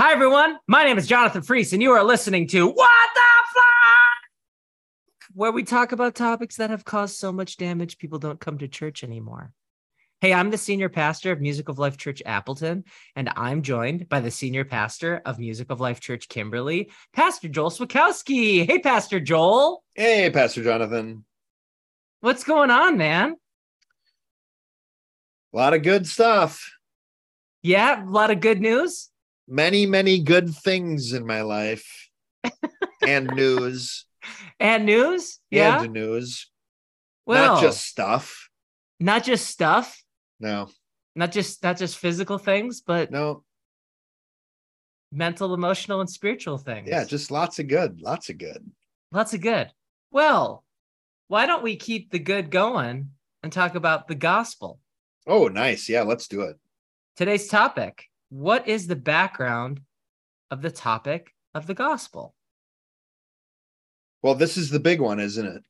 Hi, everyone. My name is Jonathan Freese, and you are listening to What the Flock, where we talk about topics that have caused so much damage people don't come to church anymore. Hey, I'm the senior pastor of Music of Life Church Appleton, and I'm joined by the senior pastor of Music of Life Church Kimberly, Pastor Joel Swakowski. Hey, Pastor Joel. Hey, Pastor Jonathan. What's going on, man? A lot of good stuff. Yeah, a lot of good news many, many good things in my life and news. And news? Yeah. And news. Well, not just stuff. Not just stuff. No. Not just not just physical things, but no mental, emotional, and spiritual things. Yeah, just lots of good. Lots of good. Lots of good. Well, why don't we keep the good going and talk about the gospel? Oh, nice. Yeah, let's do it. Today's topic what is the background of the topic of the gospel? Well, this is the big one, isn't it?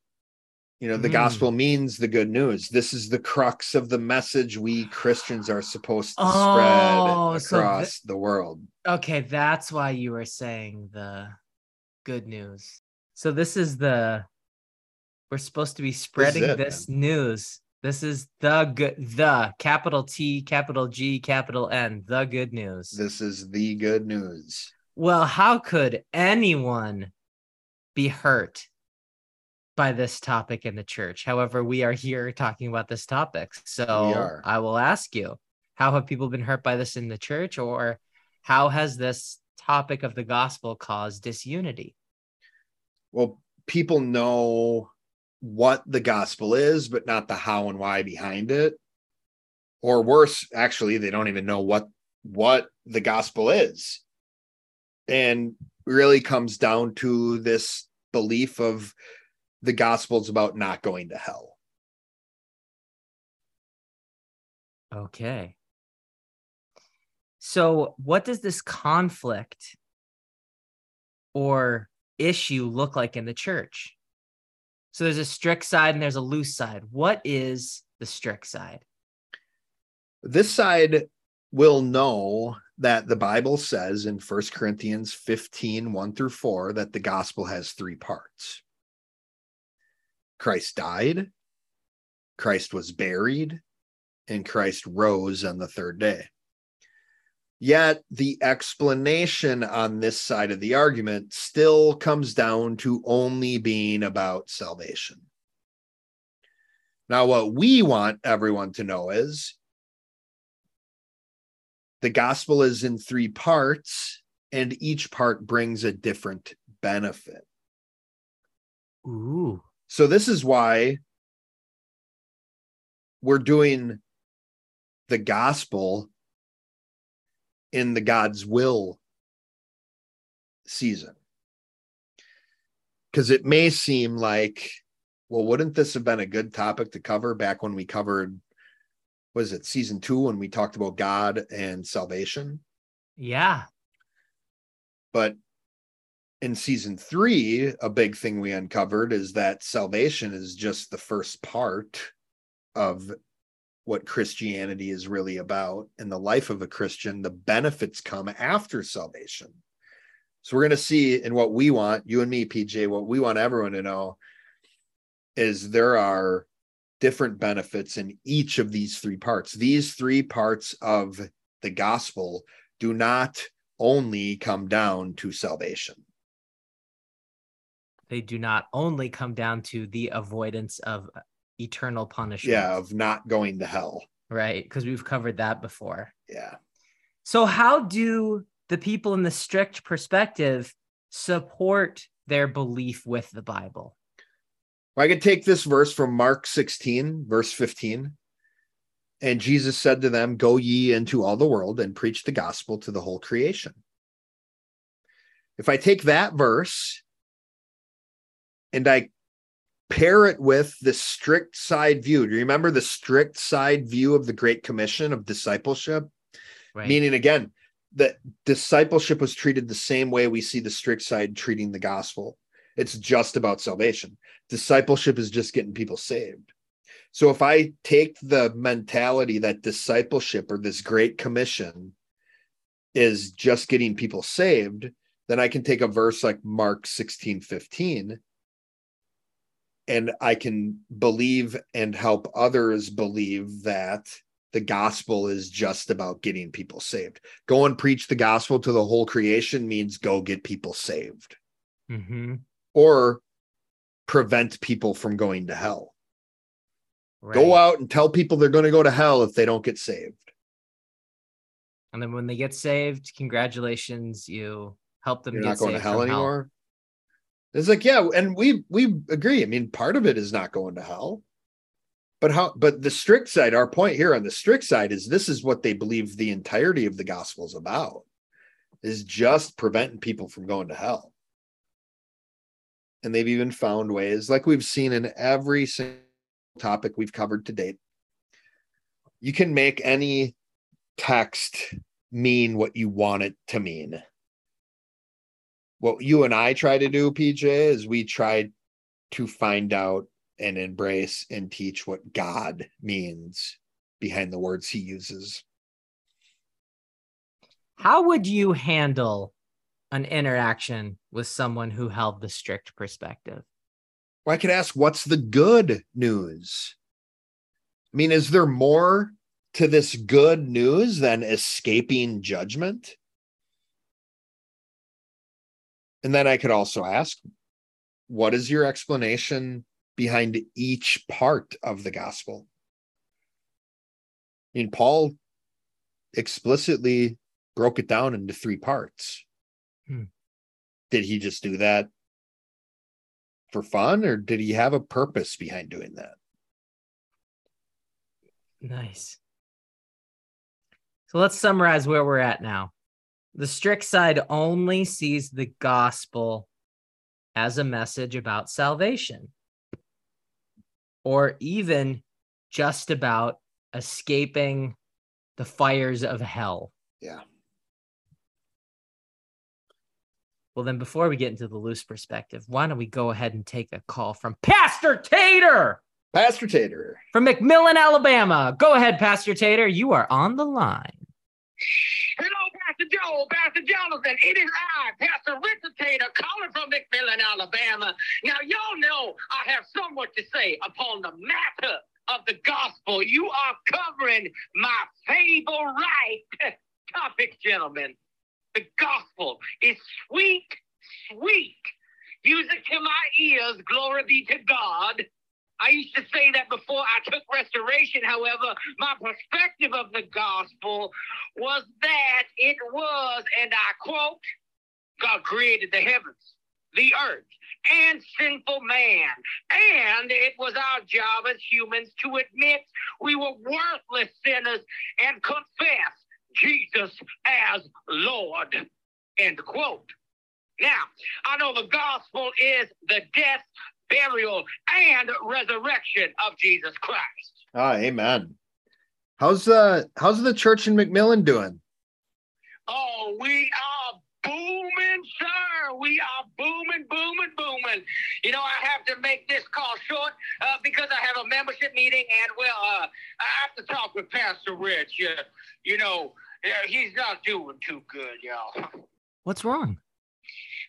You know, the mm. gospel means the good news. This is the crux of the message we Christians are supposed to oh, spread across so th- the world. Okay, that's why you were saying the good news. So this is the we're supposed to be spreading this, it, this news this is the good, the capital T, capital G, capital N, the good news. This is the good news. Well, how could anyone be hurt by this topic in the church? However, we are here talking about this topic. So I will ask you, how have people been hurt by this in the church, or how has this topic of the gospel caused disunity? Well, people know what the gospel is, but not the how and why behind it. Or worse, actually, they don't even know what what the gospel is. And really comes down to this belief of the gospel's about not going to hell. Okay. So, what does this conflict or issue look like in the church? So there's a strict side and there's a loose side. What is the strict side? This side will know that the Bible says in First Corinthians 15, 1 through 4, that the gospel has three parts. Christ died, Christ was buried, and Christ rose on the third day. Yet the explanation on this side of the argument still comes down to only being about salvation. Now, what we want everyone to know is the gospel is in three parts, and each part brings a different benefit. Ooh. So, this is why we're doing the gospel in the God's will season. Because it may seem like, well, wouldn't this have been a good topic to cover back when we covered, was it season two when we talked about God and salvation? Yeah. But in season three, a big thing we uncovered is that salvation is just the first part of what Christianity is really about in the life of a Christian, the benefits come after salvation. So we're going to see in what we want, you and me, PJ, what we want everyone to know is there are different benefits in each of these three parts. These three parts of the gospel do not only come down to salvation. They do not only come down to the avoidance of eternal punishment. Yeah, of not going to hell. Right, because we've covered that before. Yeah. So how do the people in the strict perspective support their belief with the Bible? Well, I could take this verse from Mark 16, verse 15. And Jesus said to them, Go ye into all the world and preach the gospel to the whole creation. If I take that verse and I pair it with the strict side view. Do you remember the strict side view of the Great Commission of discipleship? Right. Meaning, again, that discipleship was treated the same way we see the strict side treating the gospel. It's just about salvation. Discipleship is just getting people saved. So if I take the mentality that discipleship or this great commission is just getting people saved, then I can take a verse like Mark 16 15 and I can believe and help others believe that the gospel is just about getting people saved. Go and preach the gospel to the whole creation means go get people saved Mm-hmm. or prevent people from going to hell. Right. Go out and tell people they're going to go to hell if they don't get saved. And then when they get saved, congratulations, you help them You're get not going to saved hell anymore. It's like, yeah, and we we agree. I mean, part of it is not going to hell. But how but the strict side, our point here on the strict side is this is what they believe the entirety of the gospel is about, is just preventing people from going to hell. And they've even found ways, like we've seen in every single topic we've covered to date. You can make any text mean what you want it to mean. What you and I try to do, PJ, is we try to find out and embrace and teach what God means behind the words he uses. How would you handle an interaction with someone who held the strict perspective? Well, I could ask, what's the good news? I mean, is there more to this good news than escaping judgment? And then I could also ask, what is your explanation behind each part of the gospel? I mean, Paul explicitly broke it down into three parts. Hmm. Did he just do that for fun, or did he have a purpose behind doing that? Nice. So let's summarize where we're at now. The strict side only sees the gospel as a message about salvation, or even just about escaping the fires of hell. Yeah. Well, then, before we get into the loose perspective, why don't we go ahead and take a call from Pastor Tater Pastor Tater. from McMillan, Alabama? Go ahead, Pastor Tater. You are on the line. Joe, Pastor Jonathan. It is I, Pastor Richard Tater, calling from McMillan, Alabama. Now, y'all know I have so much to say upon the matter of the gospel. You are covering my favorite topic, gentlemen. The gospel is sweet, sweet. Music to my ears, glory be to God. I used to say that before I took restoration. However, my perspective of the gospel was that it was, and I quote, God created the heavens, the earth, and sinful man. And it was our job as humans to admit we were worthless sinners and confess Jesus as Lord. End quote. Now, I know the gospel is the death, burial, and resurrection of Jesus Christ. Ah, amen. How's the how's the church in McMillan doing? Oh, we are booming, sir. We are booming, booming, booming. You know, I have to make this call short uh, because I have a membership meeting, and well, uh, I have to talk with Pastor Rich. Uh, you know, yeah, he's not doing too good, y'all. What's wrong?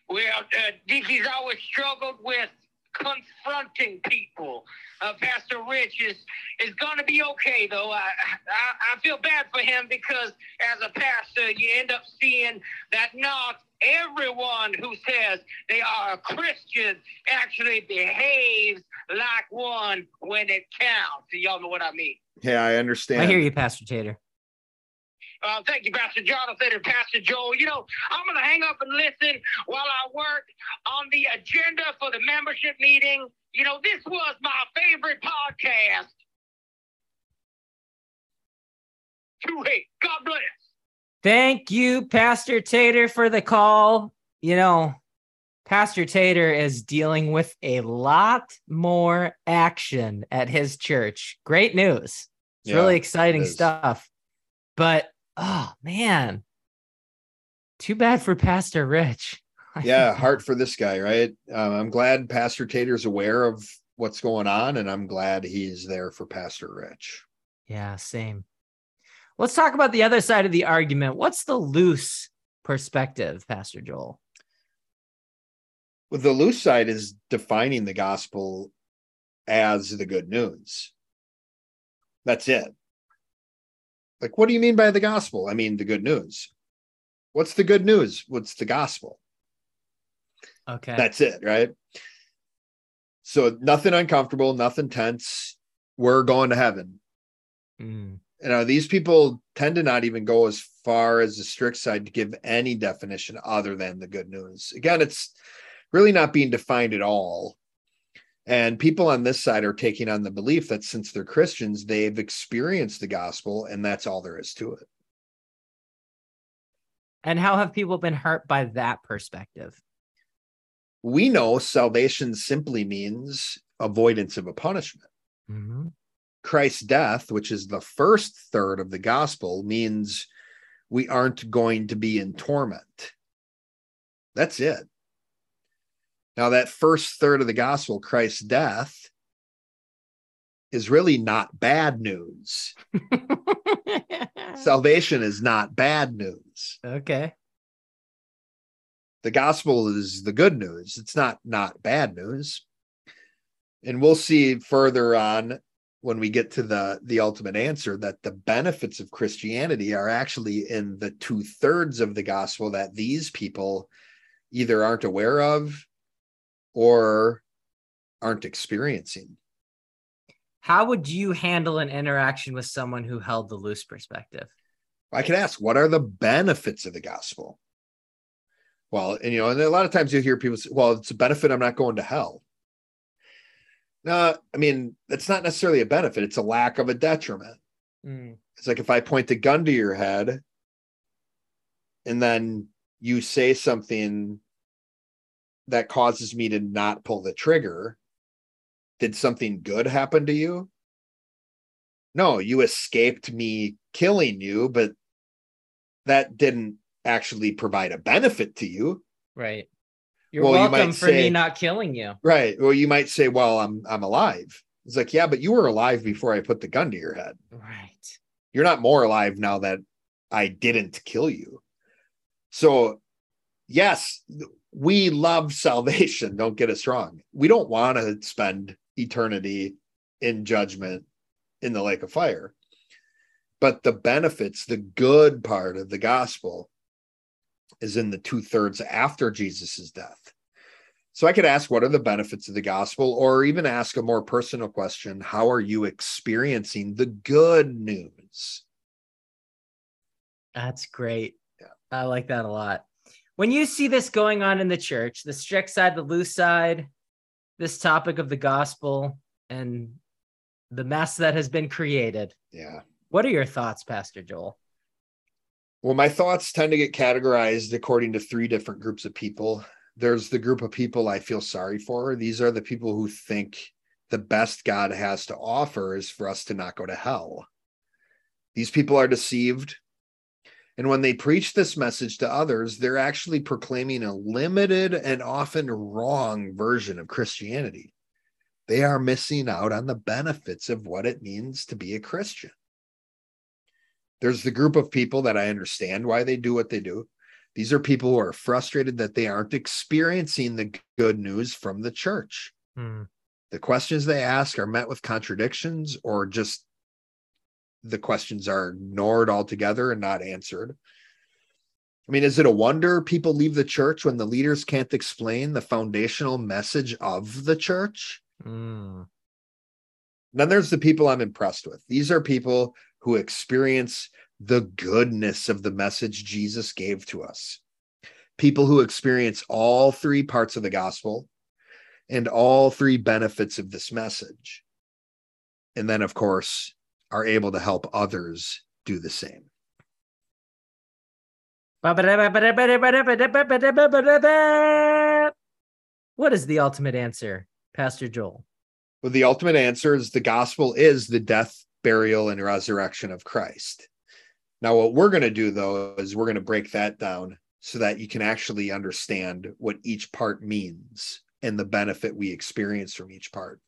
Well, uh, Dickie's always struggled with confronting people. Uh, Pastor Rich is is going to be okay, though. I, I I feel bad for him because as a pastor, you end up seeing that not everyone who says they are a Christian actually behaves like one when it counts. Y'all know what I mean. Yeah, I understand. I hear you, Pastor Tater. Uh, thank you, Pastor Jonathan and Pastor Joel. You know, I'm going to hang up and listen while I work on the agenda for the membership meeting. You know, this was my favorite podcast. Too late. God bless. Thank you, Pastor Tater, for the call. You know, Pastor Tater is dealing with a lot more action at his church. Great news. It's Yeah, really exciting it is. stuff. But oh man, too bad for Pastor Rich. yeah, heart for this guy, right? Um, I'm glad Pastor Tater's aware of what's going on, and I'm glad he's there for Pastor Rich. Yeah, same. Let's talk about the other side of the argument. What's the loose perspective, Pastor Joel? Well, the loose side is defining the gospel as the good news. That's it. Like, what do you mean by the gospel? I mean, the good news. What's the good news? What's the gospel? Okay. That's it, right? So nothing uncomfortable, nothing tense. We're going to heaven. Mm. You know, these people tend to not even go as far as the strict side to give any definition other than the good news. Again, it's really not being defined at all. And people on this side are taking on the belief that since they're Christians, they've experienced the gospel and that's all there is to it. And how have people been hurt by that perspective? We know salvation simply means avoidance of a punishment. Mm-hmm. Christ's death, which is the first third of the gospel, means we aren't going to be in torment. That's it. Now, that first third of the gospel, Christ's death, is really not bad news. Salvation is not bad news. okay. The gospel is the good news. It's not not bad news. And we'll see further on when we get to the the ultimate answer that the benefits of Christianity are actually in the two thirds of the gospel that these people either aren't aware of or aren't experiencing. How would you handle an interaction with someone who held the loose perspective? I could ask, what are the benefits of the gospel? Well, and you know, and a lot of times you hear people say, well, it's a benefit, I'm not going to hell. No, I mean, that's not necessarily a benefit, it's a lack of a detriment. Mm. It's like if I point the gun to your head and then you say something that causes me to not pull the trigger, did something good happen to you? No, you escaped me killing you, but that didn't actually provide a benefit to you. Right. You're Well, you welcome might for me say- not killing you. Right. Well, you might say, well, I'm I'm alive. It's like, yeah, but you were alive before I put the gun to your head. Right. You're not more alive now that I didn't kill you. So, yes, we love salvation. Don't get us wrong. We don't want to spend eternity in judgment in the lake of fire. But the benefits, the good part of the gospel is in the two thirds after Jesus' death. So I could ask, what are the benefits of the gospel? Or even ask a more personal question How are you experiencing the good news? That's great. Yeah. I like that a lot. When you see this going on in the church, the strict side, the loose side, this topic of the gospel and the mess that has been created, Yeah. what are your thoughts, Pastor Joel? Well, my thoughts tend to get categorized according to three different groups of people. There's the group of people I feel sorry for. These are the people who think the best God has to offer is for us to not go to hell. These people are deceived. And when they preach this message to others, they're actually proclaiming a limited and often wrong version of Christianity. They are missing out on the benefits of what it means to be a Christian. There's the group of people that I understand why they do what they do. These are people who are frustrated that they aren't experiencing the good news from the church. Hmm. The questions they ask are met with contradictions or just the questions are ignored altogether and not answered. I mean, is it a wonder people leave the church when the leaders can't explain the foundational message of the church? Hmm. Then there's the people I'm impressed with. These are people who experience the goodness of the message Jesus gave to us. People who experience all three parts of the gospel and all three benefits of this message. And then, of course, are able to help others do the same. What is the ultimate answer, Pastor Joel? Well, the ultimate answer is the gospel is the death, burial, and resurrection of Christ. Now, what we're going to do, though, is we're going to break that down so that you can actually understand what each part means and the benefit we experience from each part.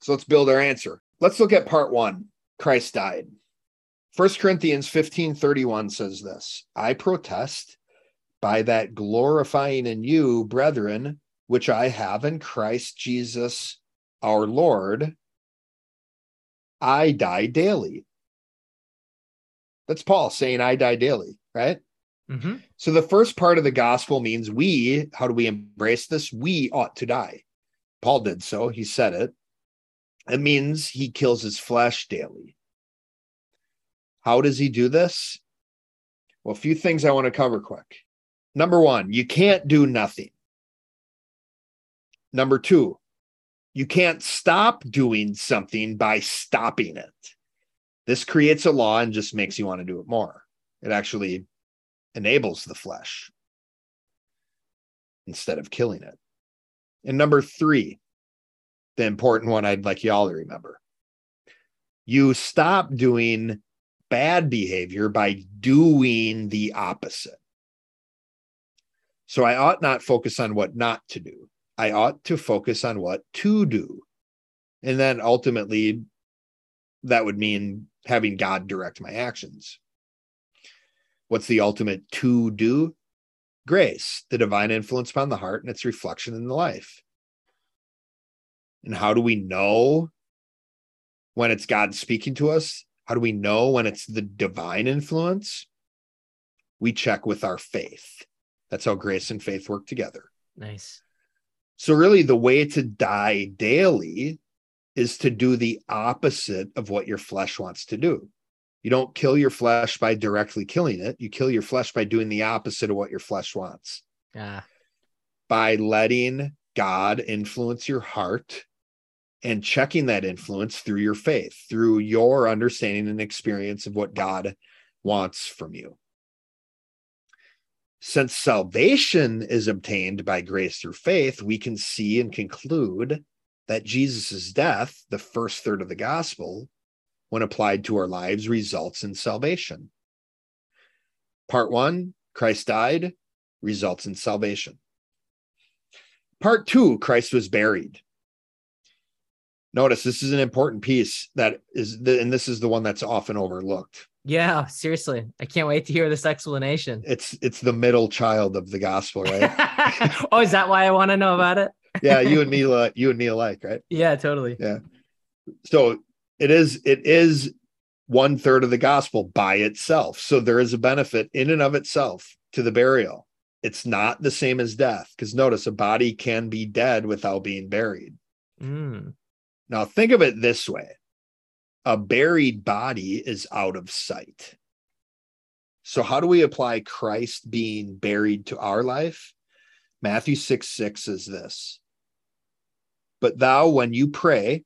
So let's build our answer. Let's look at part one Christ died. First Corinthians 15 31 says this I protest by that glorifying in you, brethren, which I have in Christ Jesus our Lord, I die daily. That's Paul saying, I die daily, right? hmm So the first part of the gospel means we, how do we embrace this? We ought to die. Paul did so, he said it. It means he kills his flesh daily. How does he do this? Well, a few things I want to cover quick. Number one, you can't do nothing. Number two, you can't stop doing something by stopping it. This creates a law and just makes you want to do it more. It actually enables the flesh instead of killing it. And number three, the important one I'd like y'all to remember you stop doing bad behavior by doing the opposite. So I ought not focus on what not to do. I ought to focus on what to do. And then ultimately, that would mean having God direct my actions. What's the ultimate to do? Grace, the divine influence upon the heart and its reflection in the life. And how do we know when it's God speaking to us? How do we know when it's the divine influence? We check with our faith. That's how grace and faith work together. Nice. So, really, the way to die daily is to do the opposite of what your flesh wants to do. You don't kill your flesh by directly killing it, you kill your flesh by doing the opposite of what your flesh wants, Ah, by letting God influence your heart and checking that influence through your faith, through your understanding and experience of what God wants from you. Since salvation is obtained by grace through faith, we can see and conclude that Jesus' death, the first third of the gospel, when applied to our lives, results in salvation. Part one, Christ died, results in salvation. Part two, Christ was buried. Notice this is an important piece that is, the, and this is the one that's often overlooked. yeah. Seriously, I can't wait to hear this explanation. It's it's the middle child of the gospel, right? oh, is that why I want to know about it? yeah, you and me, uh, you and me alike, right? Yeah, totally. Yeah. So it is it is one third of the gospel by itself so there is a benefit in and of itself to the burial it's not the same as death because notice a body can be dead without being buried Mm, now think of it this way. A buried body is out of sight. So how do we apply christ being buried to our life? Matthew 6 6 is this. But thou when you pray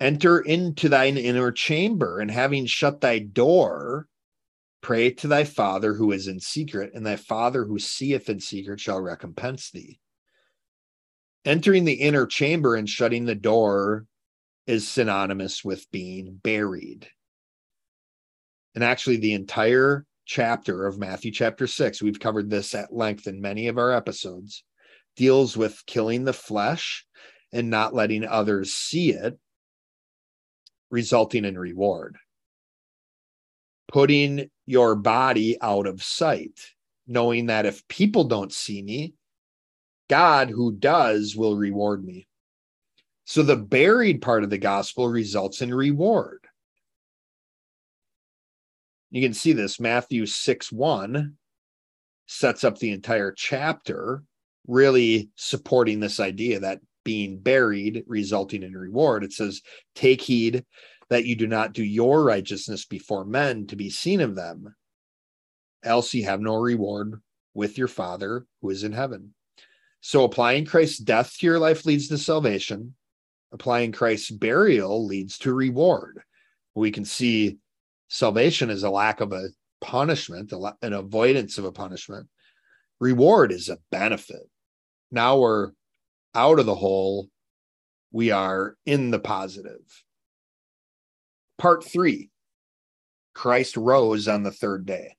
enter into thine inner chamber and having shut thy door pray to thy father who is in secret and thy father who seeth in secret shall recompense thee entering the inner chamber and shutting the door is synonymous with being buried and actually the entire chapter of matthew chapter 6 we've covered this at length in many of our episodes deals with killing the flesh and not letting others see it resulting in reward. Putting your body out of sight, knowing that if people don't see me, God, who does, will reward me. So the buried part of the gospel results in reward. You can see this Matthew 6 1 sets up the entire chapter, really supporting this idea that being buried resulting in reward. It says, Take heed that you do not do your righteousness before men to be seen of them, else you have no reward with your Father who is in heaven. So applying Christ's death to your life leads to salvation. Applying Christ's burial leads to reward. We can see salvation is a lack of a punishment, an avoidance of a punishment. Reward is a benefit. Now we're out of the hole. We are in the positive. Part three Christ rose on the third day.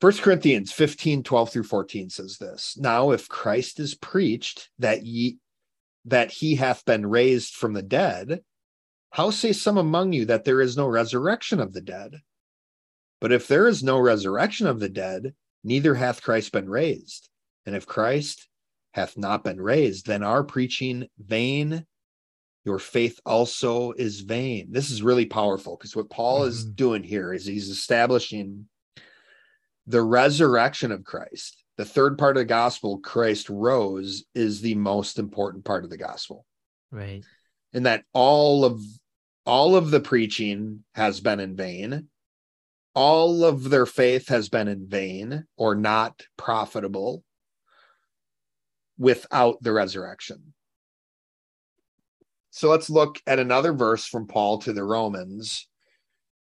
1 Corinthians 15, 12 through 14 says this. Now, if Christ is preached that ye that he hath been raised from the dead, How say some among you that there is no resurrection of the dead? But if there is no resurrection of the dead, neither hath Christ been raised. And if Christ hath not been raised, then our preaching vain, your faith also is vain. This is really powerful because what Paul is Mhm. doing here is he's establishing the resurrection of Christ. The third part of the gospel, Christ rose, is the most important part of the gospel. Right. And that all of all of the preaching has been in vain. All of their faith has been in vain or not profitable without the resurrection. So let's look at another verse from Paul to the Romans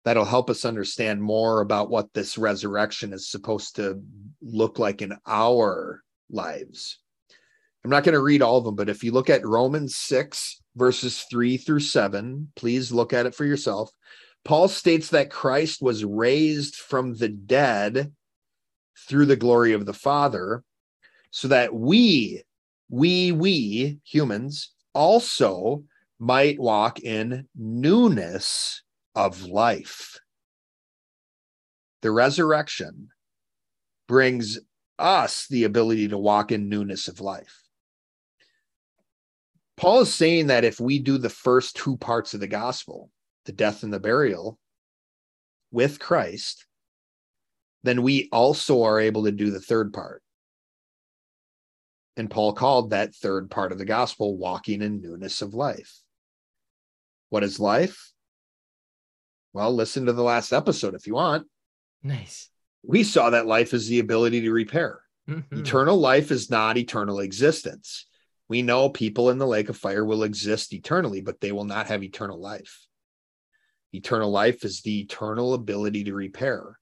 that'll help us understand more about what this resurrection is supposed to look like in our lives. I'm not going to read all of them, but if you look at Romans 6, verses 3 through 7, please look at it for yourself. Paul states that Christ was raised from the dead through the glory of the Father, so that we, we, we humans also might walk in newness of life. The resurrection brings us the ability to walk in newness of life. Paul is saying that if we do the first two parts of the gospel, the death and the burial with Christ, then we also are able to do the third part. And Paul called that third part of the gospel walking in newness of life. What is life? Well, listen to the last episode if you want. Nice. We saw that life is the ability to repair. Mhm. Eternal life is not eternal existence. We know people in the lake of fire will exist eternally, but they will not have eternal life. Eternal life is the eternal ability to repair,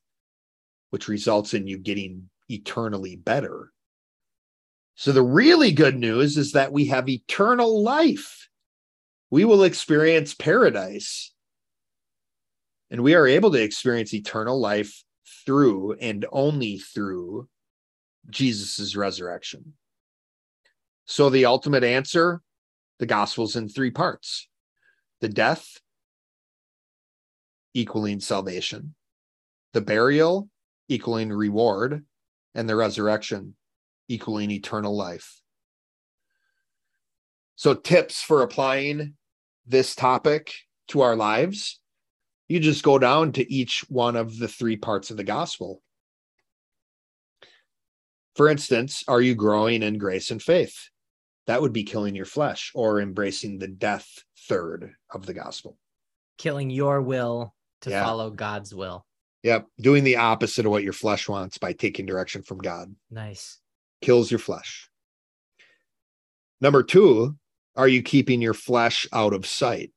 which results in you getting eternally better. So, the really good news is that we have eternal life. We will experience paradise. And we are able to experience eternal life through and only through Jesus' resurrection. So the ultimate answer, the gospel's in three parts. The death equaling salvation, the burial equaling reward, and the resurrection equaling eternal life. So tips for applying this topic to our lives, you just go down to each one of the three parts of the gospel for instance, are you growing in grace and faith? That would be killing your flesh or embracing the death third of the gospel. Killing your will to Yeah. follow God's will. Yep. Doing the opposite of what your flesh wants by taking direction from God Nice. kills your flesh. Number two, are you keeping your flesh out of sight?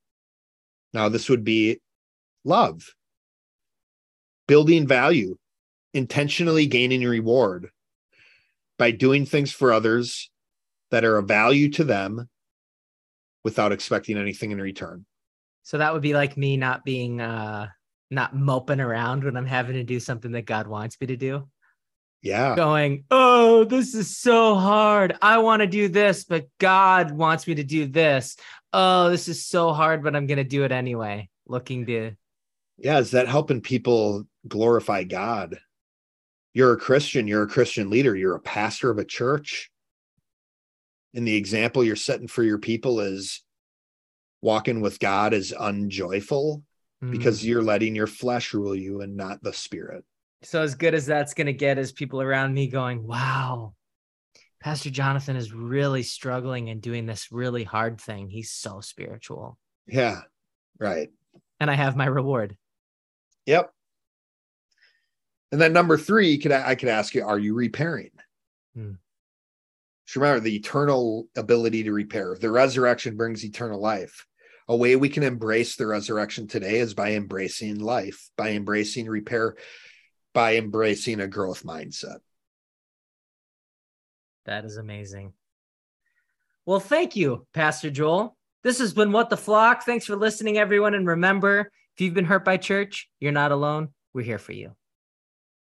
Now, this would be love, building value, intentionally gaining reward by doing things for others that are of value to them without expecting anything in return. So that would be like me not being uh not moping around when I'm having to do something that God wants me to do. Yeah. Going, oh, this is so hard. I want to do this, but God wants me to do this. Oh, this is so hard, but I'm gonna do it anyway. Looking to Yeah. Is that helping people glorify God? You're a Christian, you're a Christian leader, you're a pastor of a church. And the example you're setting for your people is walking with God is unjoyful because Mm. you're letting your flesh rule you and not the spirit. so as good as that's gonna get is people around me going, Wow, Pastor Jonathan is really struggling and doing this really hard thing. He's so spiritual. Yeah. Right. And I have my reward. Yep. And then number three, could I, I could ask you, are you repairing? Hmm. Just remember the eternal ability to repair. The resurrection brings eternal life. A way we can embrace the resurrection today is by embracing life, by embracing repair, by embracing a growth mindset. That is amazing. Well, thank you, Pastor Joel. This has been What the Flock. Thanks for listening, everyone. And remember, if you've been hurt by church, you're not alone. We're here for you.